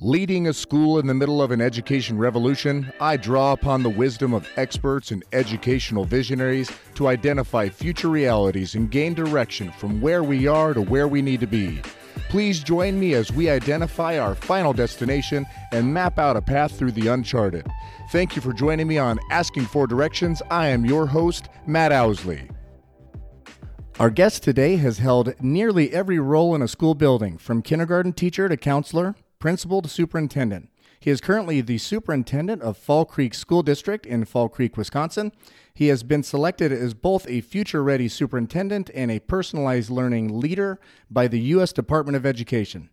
Leading a school in the middle of an education revolution, I draw upon the wisdom of experts and educational visionaries to identify future realities and gain direction from where we are to where we need to be. Please join me as we identify our final destination and map out a path through the uncharted. Thank you for joining me on Asking for Directions. I am your host, Matt Owsley. Our guest today has held nearly every role in a school building, from kindergarten teacher to counselor, principal to superintendent. He is currently the superintendent of Fall Creek School District in Fall Creek, Wisconsin. He has been selected as both a future ready superintendent and a personalized learning leader by the U.S. Department of Education.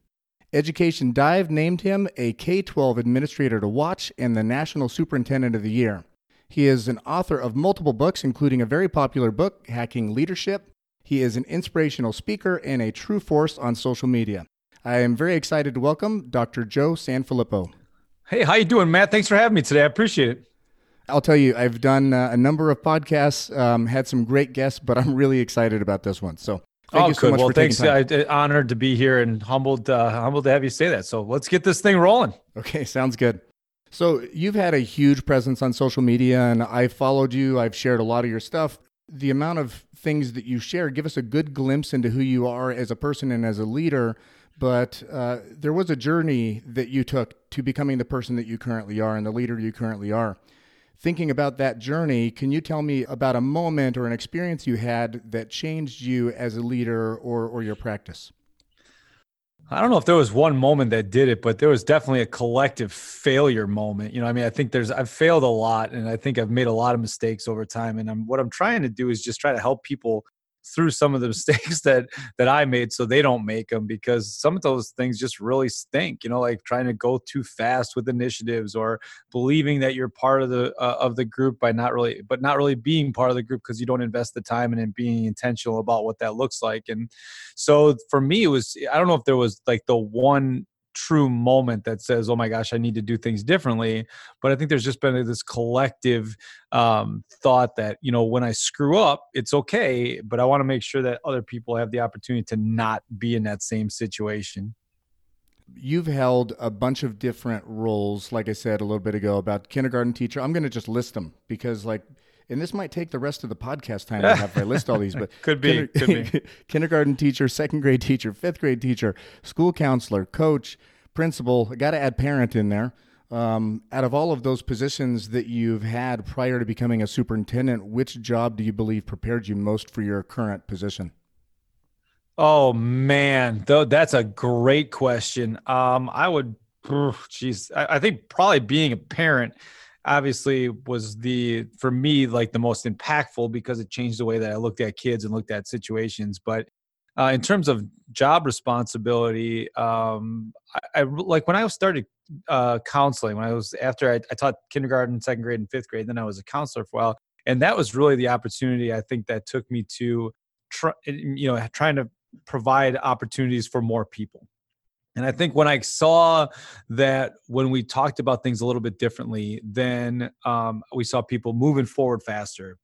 Education Dive named him a K 12 administrator to watch and the National Superintendent of the Year. He is an author of multiple books, including a very popular book, Hacking Leadership. He is an inspirational speaker and a true force on social media. I am very excited to welcome Dr. Joe Sanfelippo. Hey, how you doing, Matt? Thanks for having me today. I appreciate it. I'll tell you, I've done uh, a number of podcasts, um, had some great guests, but I'm really excited about this one. So thank oh, you so good. much well, for thanks. taking time. I, I, honored to be here and humbled, uh, humbled to have you say that. So let's get this thing rolling. Okay, sounds good. So you've had a huge presence on social media, and I've followed you. I've shared a lot of your stuff. The amount of things that you share give us a good glimpse into who you are as a person and as a leader but uh, there was a journey that you took to becoming the person that you currently are and the leader you currently are. Thinking about that journey, can you tell me about a moment or an experience you had that changed you as a leader or, or your practice? I don't know if there was one moment that did it, but there was definitely a collective failure moment. You know, I mean, I think there's I've failed a lot, and I think I've made a lot of mistakes over time. And I'm, what I'm trying to do is just try to help people through some of the mistakes that that I made so they don't make them because some of those things just really stink you know like trying to go too fast with initiatives or believing that you're part of the uh, of the group by not really but not really being part of the group because you don't invest the time and in being intentional about what that looks like. And so for me it was I don't know if there was like the one true moment that says, "Oh my gosh, I need to do things differently." But I think there's just been this collective um, thought that you know when I screw up, it's okay, but I want to make sure that other people have the opportunity to not be in that same situation. You've held a bunch of different roles, like I said a little bit ago about kindergarten teacher. I'm going to just list them because, like, and this might take the rest of the podcast time to have I list all these, but could be, kinder- could be. kindergarten teacher, second grade teacher, fifth grade teacher, school counselor, coach, principal. Got to add parent in there. Um, out of all of those positions that you've had prior to becoming a superintendent, which job do you believe prepared you most for your current position? Oh man, though that's a great question. Um, I would, jeez, I, I think probably being a parent obviously was the for me like the most impactful because it changed the way that I looked at kids and looked at situations. But uh, in terms of job responsibility, um, I, I, like when I started uh, counseling when I was after I, I, taught kindergarten, second grade, and fifth grade. Then I was a counselor for a while, and that was really the opportunity I think that took me to, try, you know, trying to provide opportunities for more people. And I think when I saw that when we talked about things a little bit differently, then um, we saw people moving forward faster.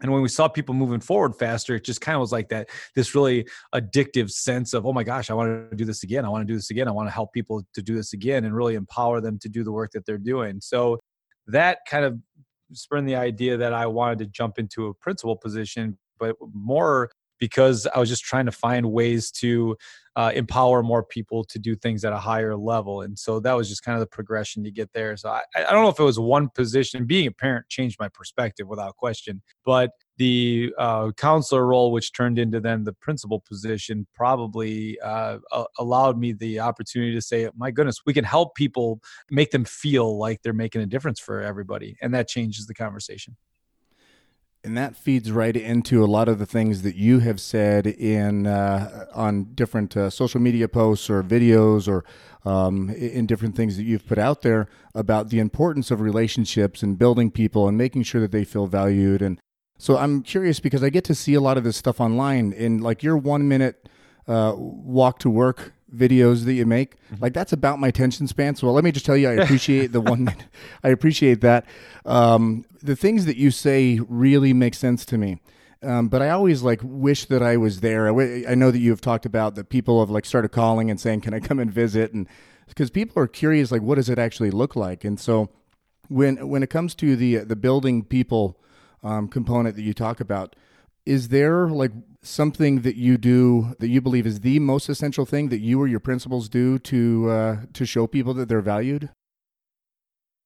And when we saw people moving forward faster, it just kind of was like that this really addictive sense of, oh my gosh, I want to do this again. I want to do this again. I want to help people to do this again and really empower them to do the work that they're doing. So that kind of spurned the idea that I wanted to jump into a principal position, but more because I was just trying to find ways to uh, empower more people to do things at a higher level. And so that was just kind of the progression to get there. So I, I don't know if it was one position. Being a parent changed my perspective without question, but the uh, counselor role, which turned into then the principal position, probably uh, allowed me the opportunity to say, "My goodness, we can help people, make them feel like they're making a difference for everybody," and that changes the conversation. And that feeds right into a lot of the things that you have said in uh, on different uh, social media posts or videos or um, in different things that you've put out there about the importance of relationships and building people and making sure that they feel valued. And so I'm curious because I get to see a lot of this stuff online in like your one minute uh, walk to work videos that you make. Mm-hmm. Like that's about my attention span. So let me just tell you, I appreciate the one. I appreciate that. Um, the things that you say really make sense to me. Um, but I always like wish that I was there. I, w- I know that you have talked about that people have like started calling and saying, "Can I come and visit?" And because people are curious, like, what does it actually look like? And so, when when it comes to the the building people um, component that you talk about, is there like something that you do that you believe is the most essential thing that you or your principals do to uh, to show people that they're valued?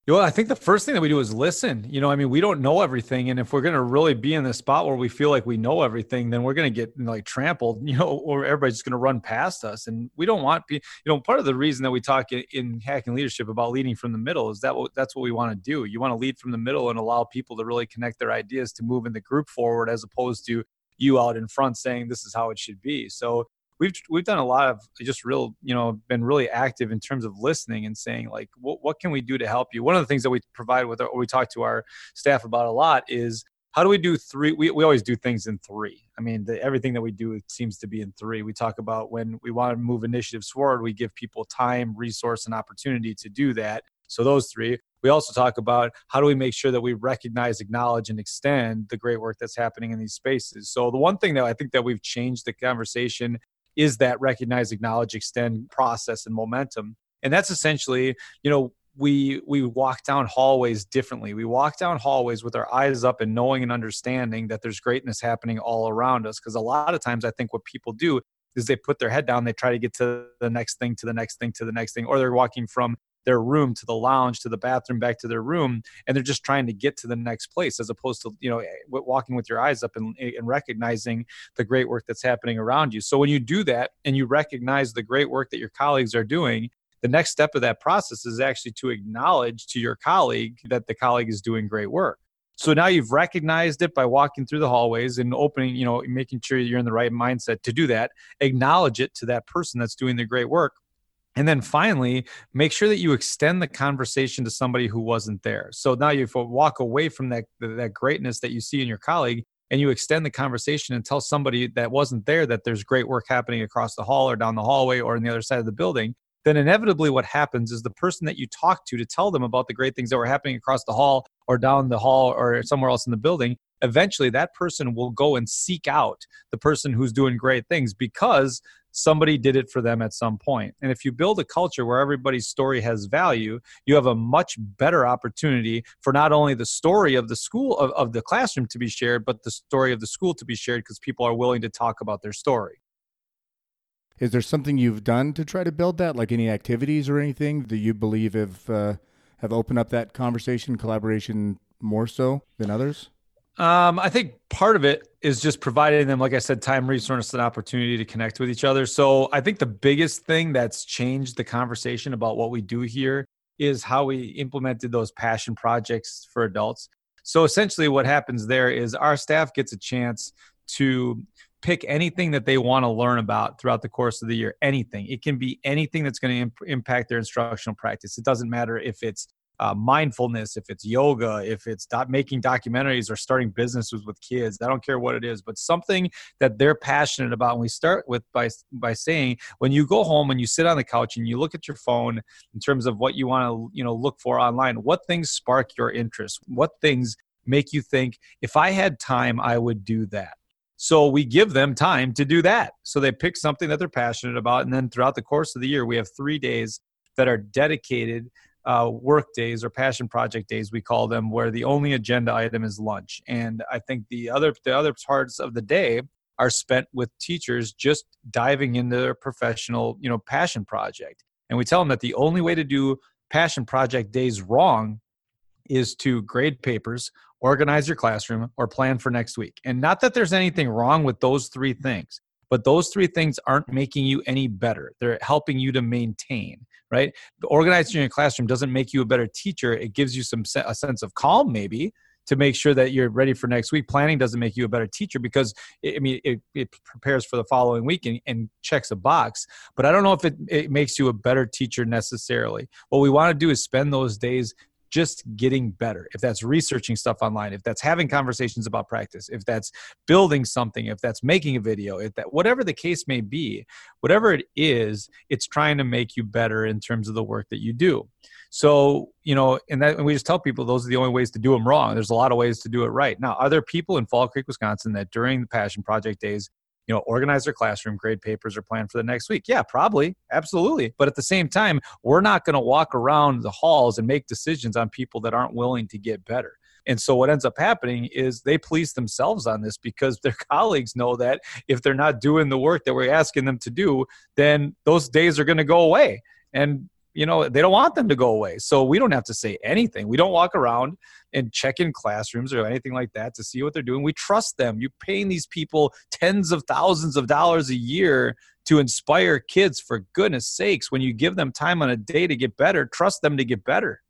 Well, I think the first thing that we do is listen. You know, I mean, we don't know everything, and if we're going to really be in the spot where we feel like we know everything, then we're going to get like trampled. You know, or everybody's just going to run past us, and we don't want. You know, part of the reason that we talk in, in hacking leadership about leading from the middle is that what, that's what we want to do. You want to lead from the middle and allow people to really connect their ideas to move in the group forward, as opposed to you out in front saying this is how it should be. So we've we've done a lot of just real you know been really active in terms of listening and saying like what, what can we do to help you? One of the things that we provide with our, we talk to our staff about a lot is how do we do three we, we always do things in three. I mean the, everything that we do seems to be in three. We talk about when we want to move initiatives forward we give people time resource and opportunity to do that. So those three. We also talk about how do we make sure that we recognize acknowledge and extend the great work that's happening in these spaces. So the one thing that i think that we've changed the conversation is that recognize, acknowledge, extend process and momentum. And that's essentially, you know, we we walk down hallways differently. We walk down hallways with our eyes up and knowing and understanding that there's greatness happening all around us. Because a lot of times, I think what people do is they put their head down, they try to get to the next thing, to the next thing, to the next thing, or they're walking from their room to the lounge to the bathroom back to their room and they're just trying to get to the next place as opposed to you know eh, walking with your eyes up and, eh, and recognizing the great work that's happening around you so when you do that and you recognize the great work that your colleagues are doing the next step of that process is actually to acknowledge to your colleague that the colleague is doing great work so now you've recognized it by walking through the hallways and opening, you know, making sure you're in the right mindset to do that. Acknowledge it to that person that's doing the great work. And then finally, make sure that you extend the conversation to somebody who wasn't there. So now you walk away from that, that greatness that you see in your colleague and you extend the conversation and tell somebody that wasn't there that there's great work happening across the hall or down the hallway or on the other side of the building then inevitably what happens is the person that you talk to to tell them about the great things that were happening across the hall or down the hall or somewhere else in the building eventually that person will go and seek out the person who's doing great things because somebody did it for them at some point. And if you build a culture where everybody's story has value, you have a much better opportunity for not only the story of the school of, of the classroom to be shared, but the story of the school to be shared because people are willing to talk about their story. Is there something you've done to try to build that, like any activities or anything that you believe have uh, have opened up that conversation, collaboration more so than others? Um, I think part of it is just providing them, like I said, time, resource, and opportunity to connect with each other. So I think the biggest thing that's changed the conversation about what we do here is how we implemented those passion projects for adults. So essentially, what happens there is our staff gets a chance to pick anything that they want to learn about throughout the course of the year. Anything. It can be anything that's going to imp- impact their instructional practice. It doesn't matter if it's uh, mindfulness, if it's yoga, if it's do- making documentaries or starting businesses with kids. I don't care what it is, but something that they're passionate about. And we start with by by saying when you go home and you sit on the couch and you look at your phone in terms of what you want to you know look for online, what things spark your interest? What things make you think if I had time, I would do that? So we give them time to do that. So they pick something that they're passionate about. And then throughout the course of the year, we have three days that are dedicated uh, work days or passion project days we call them where the only agenda item is lunch. And i think the other the other parts of the day are spent with teachers just diving into their professional you know passion project. And we tell them that the only way to do passion project days wrong is to grade papers organize your classroom or plan for next week. And not that there's anything wrong with those three things but those three things aren't making you any better. They're helping you to maintain right? Organizing your classroom doesn't make you a better teacher. It gives you some a sense of calm, maybe, to make sure that you're ready for next week. Planning doesn't make you a better teacher because it, I mean it, it, prepares for the following week and, and, checks a box. But I don't know if it, it makes you a better teacher necessarily. What we want to do is spend those days just getting better. If that's researching stuff online, if that's having conversations about practice, if that's building something, if that's making a video, if that whatever the case may be, whatever it is, it's trying to make you better in terms of the work that you do. So, you know, and that and we just tell people those are the only ways to do them wrong. There's a lot of ways to do it right. Now, are there people in Fall Creek, Wisconsin that during the Passion Project days you know, organize their classroom, grade papers, or plan for the next week? Yeah, probably, absolutely. But at the same time, we're not going to walk around the halls and make decisions on people that aren't willing to get better. And so what ends up happening is they police themselves on this because their colleagues know that if they're not doing the work that we're asking them to do, then those days are going to go away. And you know they don't want them to go away. So we don't have to say anything. We don't walk around and check in classrooms or anything like that to see what they're doing. We trust them. You're paying these people tens of thousands of dollars a year to inspire kids for goodness sakes when you give them time on a day to get better trust them to get better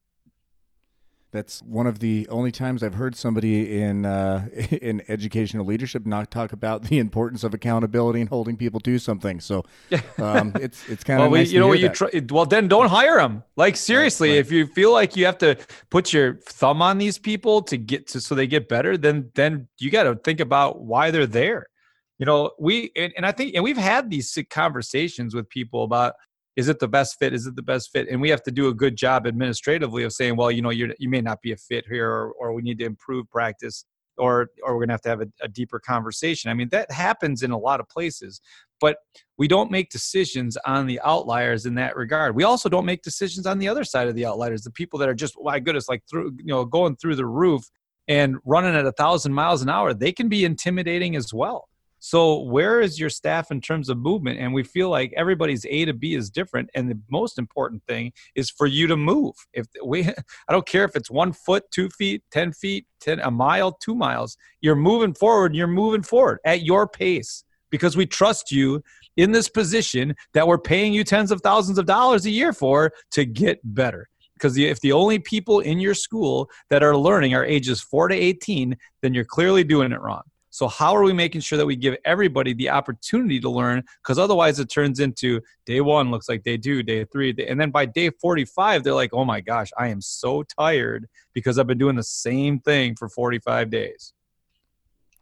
that's one of the only times I've heard somebody in uh, in educational leadership not talk about the importance of accountability and holding people to something. So um, it's it's kind of well, nice you know what you try, well then don't hire them. Like seriously, right, right. if you feel like you have to put your thumb on these people to get to so they get better, then then you got to think about why they're there. You know, we and, and I think and we've had these conversations with people about is it the best fit? Is it the best fit? And we have to do a good job administratively of saying, well, you know, you may not be a fit here, or, or we need to improve practice, or or we're gonna have to have a, a deeper conversation. I mean, that happens in a lot of places, but we don't make decisions on the outliers in that regard. We also don't make decisions on the other side of the outliers, the people that are just, my goodness, like through, you know, going through the roof and running at a thousand miles an hour. They can be intimidating as well. So, where is your staff in terms of movement? And we feel like everybody's A to B is different. And the most important thing is for you to move. If we, I don't care if it's one foot, two feet, 10 feet, 10, a mile, two miles, you're moving forward, you're moving forward at your pace because we trust you in this position that we're paying you tens of thousands of dollars a year for to get better because if the only people in your school that are learning are ages 4 to 18 then you're clearly doing it wrong so, how are we making sure that we give everybody the opportunity to learn? Because otherwise, it turns into day one looks like day two, day three, and then by day 45, they're like, oh my gosh, I am so tired because I've been doing the same thing for 45 days.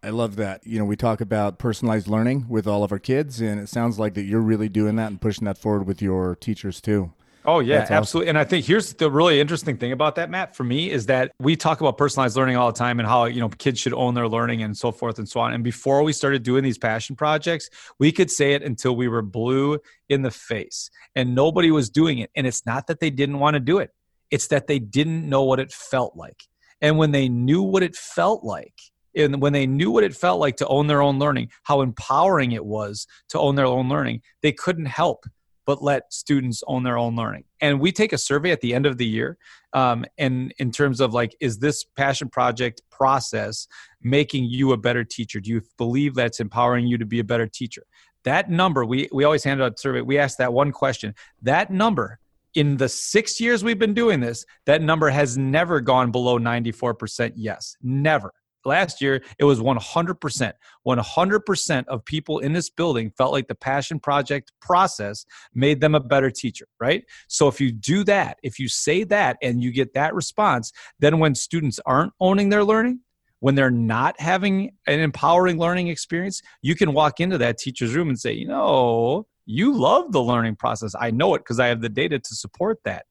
I love that. You know, we talk about personalized learning with all of our kids, and it sounds like that you're really doing that and pushing that forward with your teachers too. Oh yeah, That's absolutely. Awesome. And I think here's the really interesting thing about that, Matt, for me is that we talk about personalized learning all the time and how, you know, kids should own their learning and so forth and so on. And before we started doing these passion projects, we could say it until we were blue in the face and nobody was doing it. And it's not that they didn't want to do it. It's that they didn't know what it felt like. And when they knew what it felt like, and when they knew what it felt like to own their own learning, how empowering it was to own their own learning, they couldn't help but let students own their own learning. And we take a survey at the end of the year, um, and in terms of like, is this passion project process making you a better teacher? Do you believe that's empowering you to be a better teacher? That number, we we always hand out survey. We ask that one question. That number in the six years we've been doing this, that number has never gone below 94% yes. Never last year it was 100% 100% of people in this building felt like the passion project process made them a better teacher right? So if you do that if you say that and you get that response then when students aren't owning their learning when they're not having an empowering learning experience you can walk into that teacher's room and say you know you love the learning process. I know it because i have the data to support that.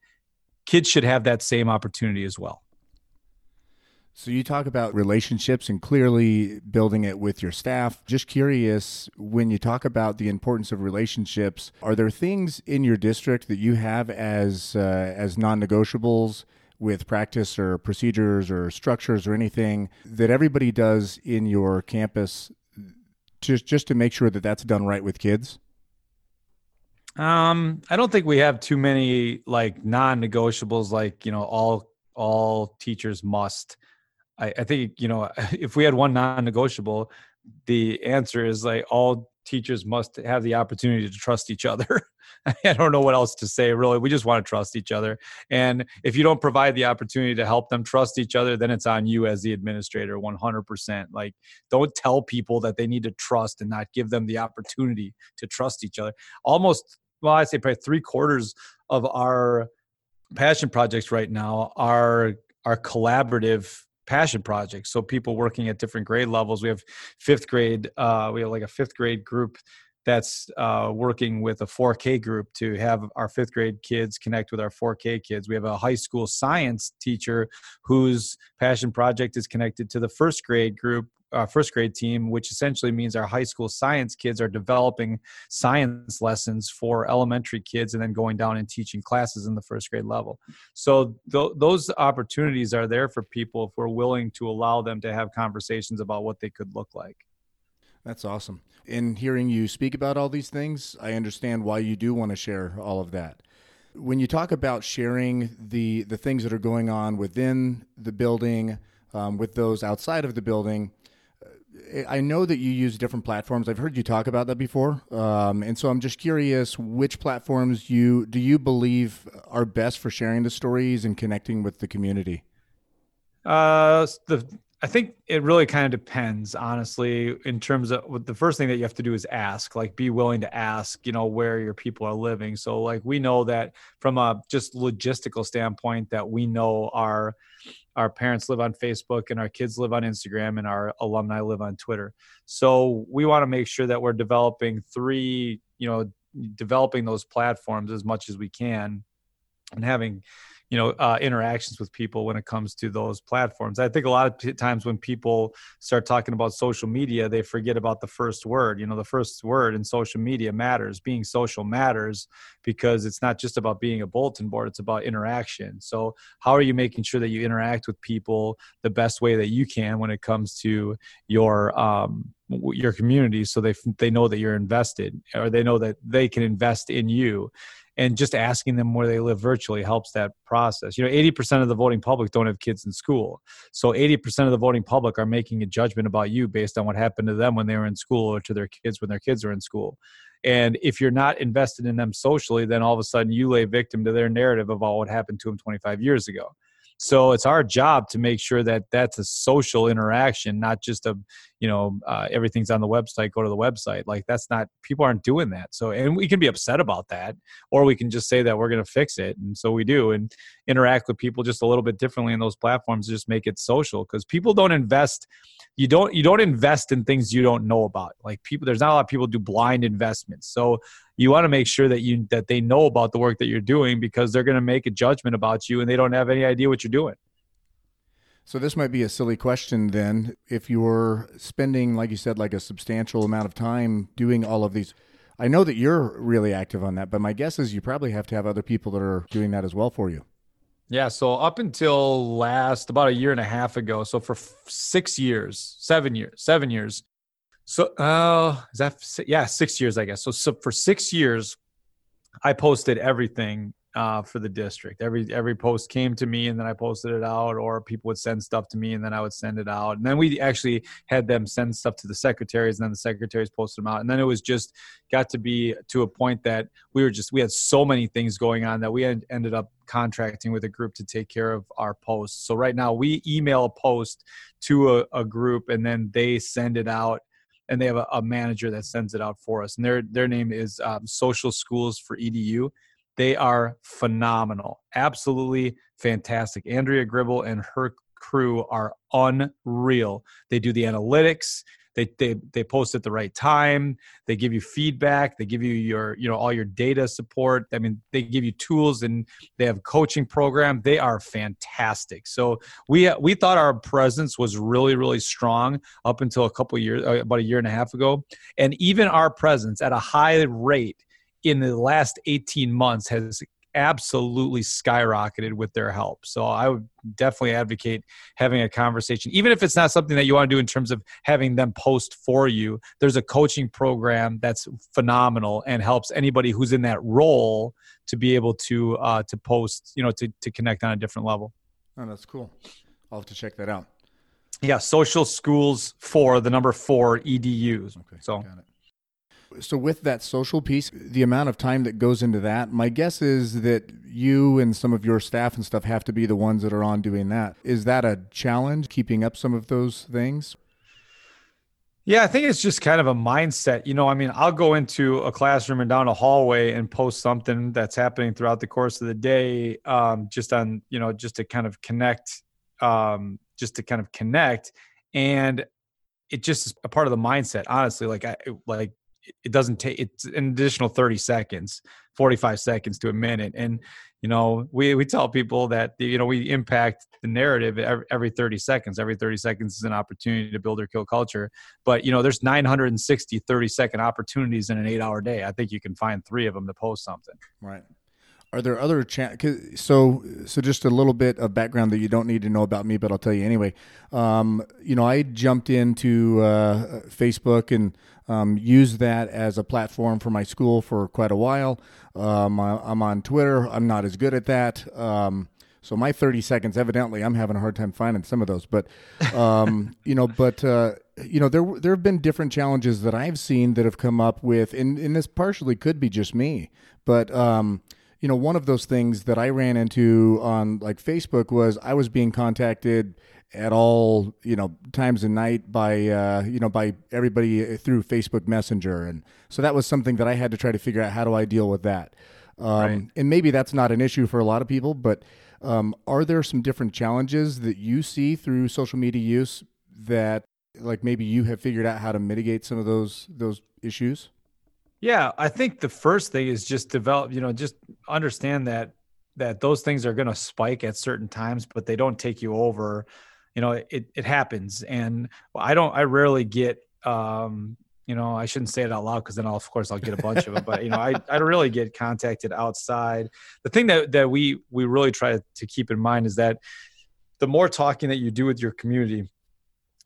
Kids should have that same opportunity as well so you talk about relationships and clearly building it with your staff. Just curious, when you talk about the importance of relationships, are there things in your district that you have as uh, as non-negotiables with practice or procedures or structures or anything that everybody does in your campus just just to make sure that that's done right with kids? Um, I don't think we have too many like non-negotiables like, you know, all all teachers must I, I think you know if we had one non-negotiable, the answer is like all teachers must have the opportunity to trust each other. I don't know what else to say, really. We just want to trust each other. And if you don't provide the opportunity to help them trust each other, then it's on you as the administrator 100%. Like, don't tell people that they need to trust and not give them the opportunity to trust each other. Almost, well, I'd say probably three quarters of our passion projects right now are are collaborative passion projects. So people working at different grade levels. We have fifth grade. Uh, we have like a fifth grade group that's uh, working with a 4K group to have our fifth grade kids connect with our 4K kids. We have a high school science teacher whose passion project is connected to the first grade group uh, first grade team, which essentially means our high school science kids are developing science lessons for elementary kids and then going down and teaching classes in the first grade level. So th- those opportunities are there for people if we're willing to allow them to have conversations about what they could look like. That's awesome. In hearing you speak about all these things, I understand why you do want to share all of that. When you talk about sharing the the things that are going on within the building, um, with those outside of the building, I know that you use different platforms. I've heard you talk about that before, um, and so I'm just curious which platforms you do you believe are best for sharing the stories and connecting with the community. Uh, the I think it really kind of depends, honestly, in terms of the first thing that you have to do is ask, like be willing to ask, you know, where your people are living. So like we know that from a just logistical standpoint that we know our our parents live on Facebook and our kids live on Instagram and our alumni live on Twitter. So we want to make sure that we're developing three, you know, developing those platforms as much as we can and having you know uh, interactions with people when it comes to those platforms. I think a lot of times when people start talking about social media they forget about the first word. You know the first word in social media matters. Being social matters because it's not just about being a bulletin board it's about interaction. So how are you making sure that you interact with people the best way that you can when it comes to your um, your community so they they know that you're invested or they know that they can invest in you and just asking them where they live virtually helps that process. You know, 80% of the voting public don't have kids in school. So 80% of the voting public are making a judgment about you based on what happened to them when they were in school or to their kids when their kids were in school. And if you're not invested in them socially, then all of a sudden you lay victim to their narrative of all what happened to them 25 years ago. So it's our job to make sure that that's a social interaction, not just a, you know, uh, everything's on the website, go to the website. Like that's not, people aren't doing that. So, and we can be upset about that, or we can just say that we're going to fix it. And so we do and interact with people just a little bit differently in those platforms, just make it social because people don't invest. You don't, you don't invest in things you don't know about. Like people, there's not a lot of people do blind investments. So you want to make sure that you that they know about the work that you're doing because they're going to make a judgment about you and they don't have any idea what you're doing so this might be a silly question then. If you're spending like you said like a substantial amount of time doing all of these i know that you're really active on that but my guess is you probably have to have other people that are doing that as well for you. Yeah so up until last about a year and a half ago so for six years seven years seven years. So, uh, is that yeah, six years, I guess. So, so for six years, I posted everything uh, for the district. Every every post came to me, and then I posted it out, or people would send stuff to me, and then I would send it out. And then we actually had them send stuff to the secretaries, and then the secretaries posted them out. And then it was just got to be to a point that we were just we had so many things going on that we had, ended up contracting with a group to take care of our posts. So right now we email a post to a, a group, and then they send it out and they have a, manager that sends it out for us. And their their name is um, Social Schools for EDU. They are phenomenal, absolutely fantastic. Andrea Gribble and her crew are unreal. They do the analytics. They they they post at the right time. They give you feedback. They give you your you know all your data support. I mean they give you tools and they have a coaching program. They are fantastic. So we we thought our presence was really really strong up until a couple years uh, about a year and a half ago. And even our presence at a high rate in the last 18 months has absolutely skyrocketed with their help. So I would definitely advocate having a conversation, even if it's not something that you want to do in terms of having them post for you. There's a coaching program that's phenomenal and helps anybody who's in that role to be able to uh, to post, you know, to to connect on a different level. Oh, that's cool. I'll have to check that out. Yeah, social schools for the number four EDUs. Okay, so got it so with that social piece, the amount of time that goes into that, my guess is that you and some of your staff and stuff have to be the ones that are on doing that. Is that a challenge keeping up some of those things? Yeah, I think it's just kind of a mindset. You know, I mean, I'll go into a classroom and down a hallway and post something that's happening throughout the course of the day, um, just on, you know, just to kind of connect, um, just to kind of connect. And it just is a part of the mindset, honestly. Like I like it doesn't take it's an additional 30 seconds 45 seconds to a minute. And you know we we tell people that you know we impact the narrative every, every 30 seconds. Every 30 seconds is an opportunity to build or kill culture. But you know there's 960 30 second opportunities in an eight hour day. I think you can find three of them to post something. Right. Are there other cha- so so just a little bit of background that you don't need to know about me but i'll tell you anyway. Um, you know i jumped into uh, facebook and um, used that as a platform for my school for quite a while. Um, I, am on twitter. I'm not as good at that. Um, so my 30 seconds evidently i'm having a hard time finding some of those. But um, you know but uh, you know there there have been different challenges that i've seen that have come up with and, and this partially could be just me but um, you know, one of those things that I ran into on like Facebook was I was being contacted at all, you know, times of night by, uh, you know, by everybody through Facebook Messenger. And so that was something that I had to try to figure out how do I deal with that. Um, right. And maybe that's not an issue for a lot of people, but um, are there some different challenges that you see through social media use that like maybe you have figured out how to mitigate some of those those issues? Yeah, I think the first thing is just develop, you know, just understand that that those things are going to spike at certain times, but they don't take you over. You know, it it happens, and I don't. I rarely get. um you know, I shouldn't say it out loud because then I'll, of course, I'll get a bunch of them. But you know, I, I really get contacted outside. The thing that that we we really try to keep in mind is that the more talking that you do with your community,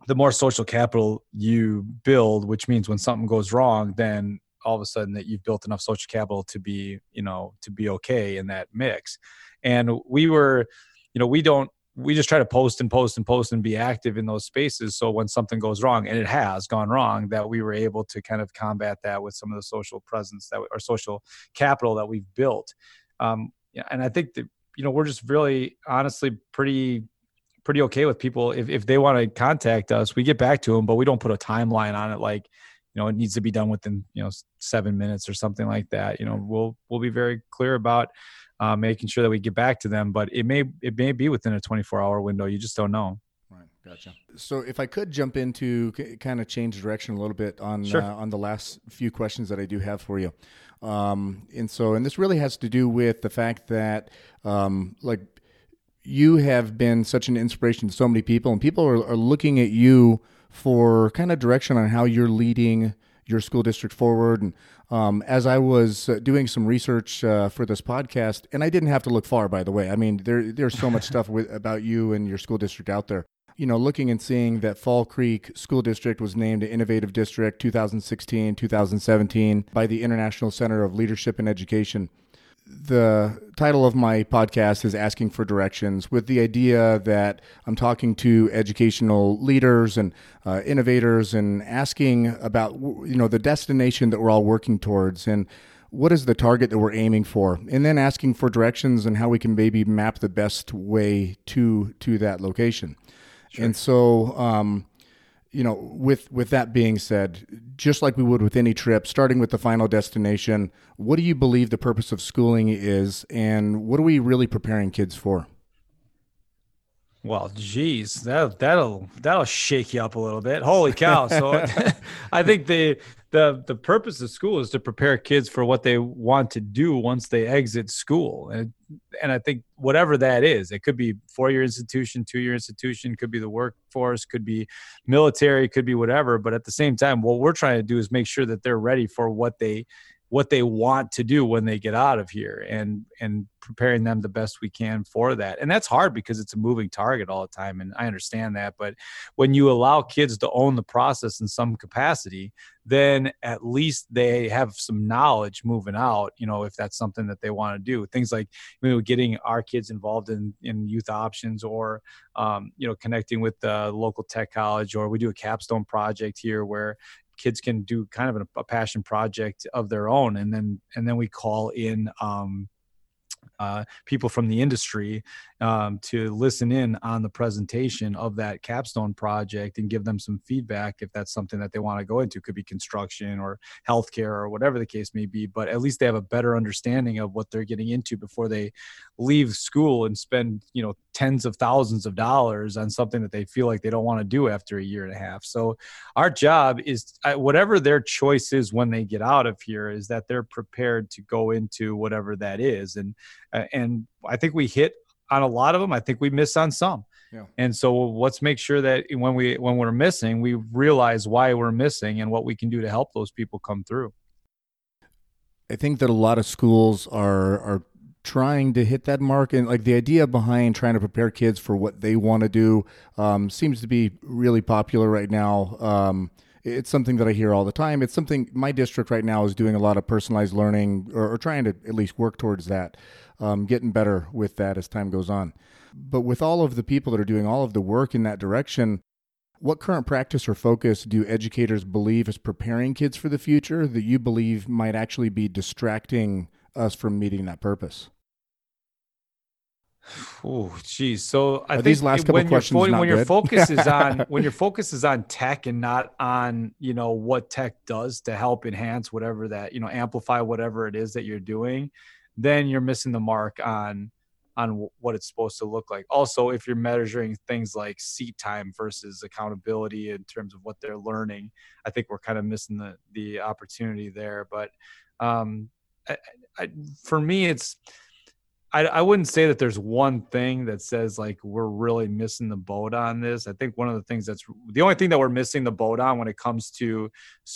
the more social capital you build. Which means when something goes wrong, then all of a sudden that you've built enough social capital to be you know to be okay in that mix and we were you know we don't we just try to post and post and post and be active in those spaces. So when something goes wrong and it has gone wrong that we were able to kind of combat that with some of the social presence that we, or social capital that we've built. Um, and i think that you know we're just really honestly pretty pretty okay with people. If, if they want to contact us we get back to them but we don't put a timeline on it like you know it needs to be done within you know seven minutes or something like that. You know we'll we'll be very clear about uh, making sure that we get back to them but it may it may be within a 24 hour window. You just don't know. Right. Gotcha. So if i could jump into kind of change direction a little bit on sure. uh, on the last few questions that i do have for you. Um, and so and this really has to do with the fact that um, like you have been such an inspiration to so many people and people are, are looking at you for kind of direction on how you're leading your school district forward. And um, as I was uh, doing some research uh, for this podcast, and I didn't have to look far, by the way. I mean, there there's so much stuff with, about you and your school district out there. You know, looking and seeing that Fall Creek School District was named an Innovative District 2016 2017 by the International Center of Leadership and Education the title of my podcast is Asking for Directions, with the idea that I'm talking to educational leaders and uh, innovators and asking about you know the destination that we're all working towards and what is the target that we're aiming for, and then asking for directions and how we can maybe map the best way to to that location. Sure. And so, um, you know, with with that being said, just like we would with any trip, starting with the final destination, what do you believe the purpose of schooling is, and what are we really preparing kids for? Well, geez, that that'll that'll shake you up a little bit. Holy cow! So, I think the the the purpose of school is to prepare kids for what they want to do once they exit school, and and I think whatever that is, it could be four year institution, two year institution, could be the workforce, could be military, could be whatever. But at the same time, what we're trying to do is make sure that they're ready for what they what they want to do when they get out of here and and preparing them the best we can for that. And that's hard because it's a moving target all the time and i understand that. But when you allow kids to own the process in some capacity then at least they have some knowledge moving out you know if that's something that they want to do. Things like you know getting our kids involved in in youth options or um, you know connecting with the local tech college or we do a capstone project here where kids can do kind of a, a passion project of their own and then and then we call in um, uh, people from the industry um, to listen in on the presentation of that capstone project and give them some feedback if that's something that they want to go into. Could be construction or healthcare or whatever the case may be, but at least they have a better understanding of what they're getting into before they leave school and spend you know tens of thousands of dollars on something that they feel like they don't want to do after a year and a half. So our job is whatever their choice is when they get out of here is that they're prepared to go into whatever that is. And and I think we hit on a lot of them. I think we miss on some. Yeah. And so let's make sure that when we when we're missing, we realize why we're missing and what we can do to help those people come through. I think that a lot of schools are are trying to hit that mark and like the idea behind trying to prepare kids for what they want to do um, seems to be really popular right now. Um, it's something that i hear all the time. It's something my district right now is doing a lot of personalized learning or, or trying to at least work towards that um, getting better with that as time goes on. But with all of the people that are doing all of the work in that direction what current practice or focus do educators believe is preparing kids for the future that you believe might actually be distracting us from meeting that purpose? Oh, geez. So I Are think these last couple when questions your, when your good? focus is on when your focus is on tech and not on you know what tech does to help enhance whatever that you know amplify whatever it is that you're doing, then you're missing the mark on on what it's supposed to look like. Also, if you're measuring things like seat time versus accountability in terms of what they're learning, I think we're kind of missing the the opportunity there. But um, I, for me, it's I, I wouldn't say that there's one thing that says like we're really missing the boat on this. I think one of the things that's the only thing that we're missing the boat on when it comes to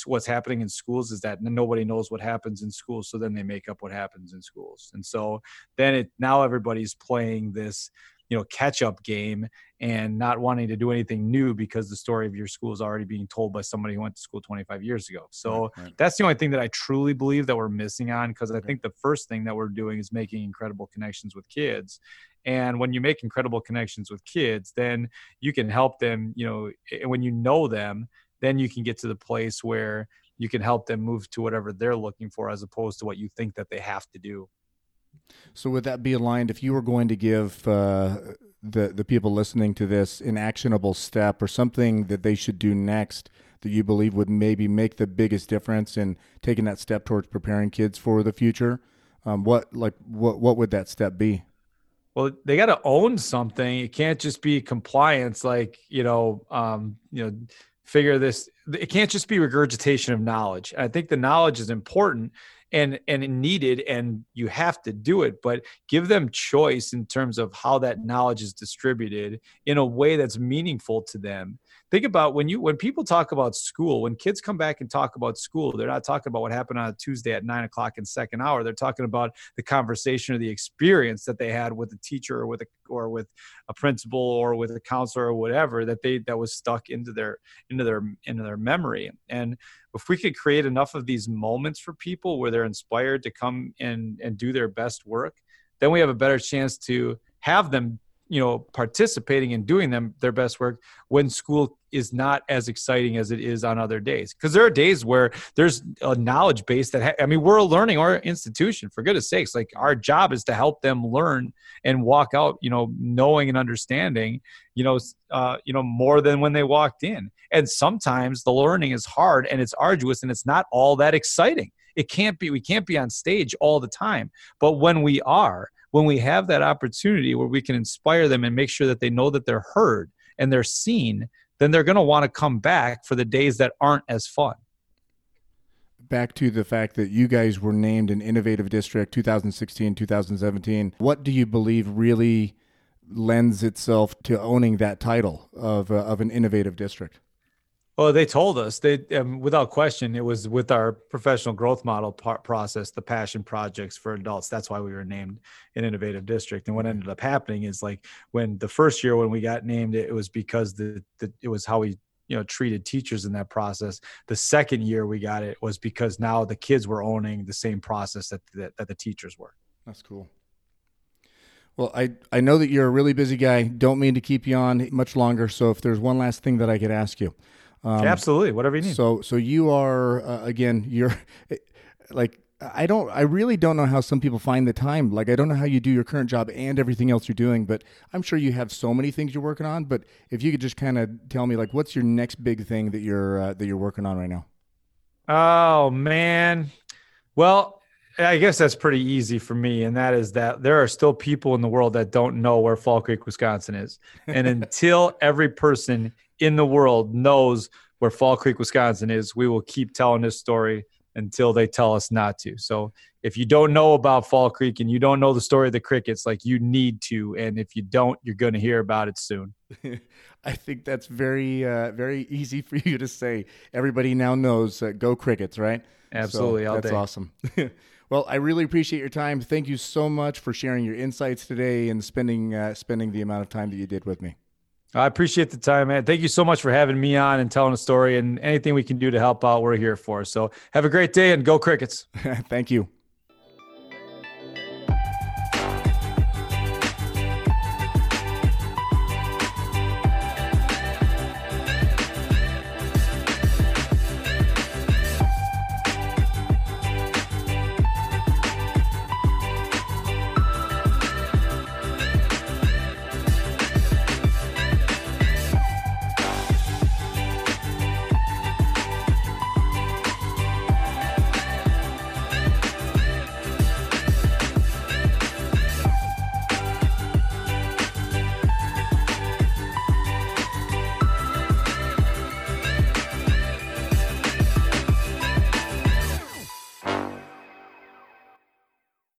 what's happening in schools is that nobody knows what happens in schools. So then they make up what happens in schools. And so then it now everybody's playing this you know catch up game and not wanting to do anything new because the story of your school is already being told by somebody who went to school 25 years ago. So right, right. that's the only thing that i truly believe that we're missing on because i think the first thing that we're doing is making incredible connections with kids. And when you make incredible connections with kids then you can help them you know and when you know them then you can get to the place where you can help them move to whatever they're looking for as opposed to what you think that they have to do so would that be aligned if you were going to give uh, the the people listening to this an actionable step or something that they should do next that you believe would maybe make the biggest difference in taking that step towards preparing kids for the future? Um, what like what what would that step be? Well, they got to own something. It can't just be compliance. Like you know, um, you know, figure this. It can't just be regurgitation of knowledge. I think the knowledge is important, and and needed and you have to do it but give them choice in terms of how that knowledge is distributed in a way that's meaningful to them think about when you when people talk about school when kids come back and talk about school they're not talking about what happened on a tuesday at nine o'clock in second hour. They're talking about the conversation or the experience that they had with a teacher or with a or with a principal or with a counselor or whatever that they that was stuck into their into their into their memory. And if we could create enough of these moments for people where they're inspired to come and and do their best work then we have a better chance to have them you know participating and doing them their best work when school is not as exciting as it is on other days. Because there are days where there's a knowledge base that ha- i mean we're a learning or institution for goodness sakes. Like our job is to help them learn and walk out you know knowing and understanding you know uh, you know more than when they walked in. And sometimes the learning is hard and it's arduous and it's not all that exciting. It can't be we can't be on stage all the time. But when we are when we have that opportunity where we can inspire them and make sure that they know that they're heard and they're seen, then they're going to want to come back for the days that aren't as fun. Back to the fact that you guys were named an innovative district 2016, 2017. What do you believe really lends itself to owning that title of, uh, of an innovative district? Well, they told us they, um, without question, it was with our professional growth model process, the passion projects for adults. That's why we were named an innovative district. And what ended up happening is like when the first year when we got named, it, it was because the, the it was how we you know treated teachers in that process. The second year we got it was because now the kids were owning the same process that that, that the teachers were. That's cool. Well, I, I know that you're a really busy guy. Don't mean to keep you on much longer. So if there's one last thing that I could ask you, um, Absolutely, whatever you need. So, so you are uh, again. You're like I don't. I really don't know how some people find the time. Like I don't know how you do your current job and everything else you're doing. But I'm sure you have so many things you're working on. But if you could just kind of tell me, like, what's your next big thing that you're uh, that you're working on right now? Oh man, well, I guess that's pretty easy for me, and that is that there are still people in the world that don't know where Fall Creek, Wisconsin is, and until every person in the world knows where Fall Creek, Wisconsin is, we will keep telling this story until they tell us not to. So if you don't know about Fall Creek and you don't know the story of the crickets, like you need to, and if you don't, you're going to hear about it soon. I think that's very, uh, very easy for you to say. Everybody now knows uh, go crickets, right? Absolutely, so that's day. awesome. well, I really appreciate your time. Thank you so much for sharing your insights today and spending uh, spending the amount of time that you did with me. I appreciate the time, man. Thank you so much for having me on and telling a story and anything we can do to help out, we're here for. So have a great day and go Crickets. Thank you.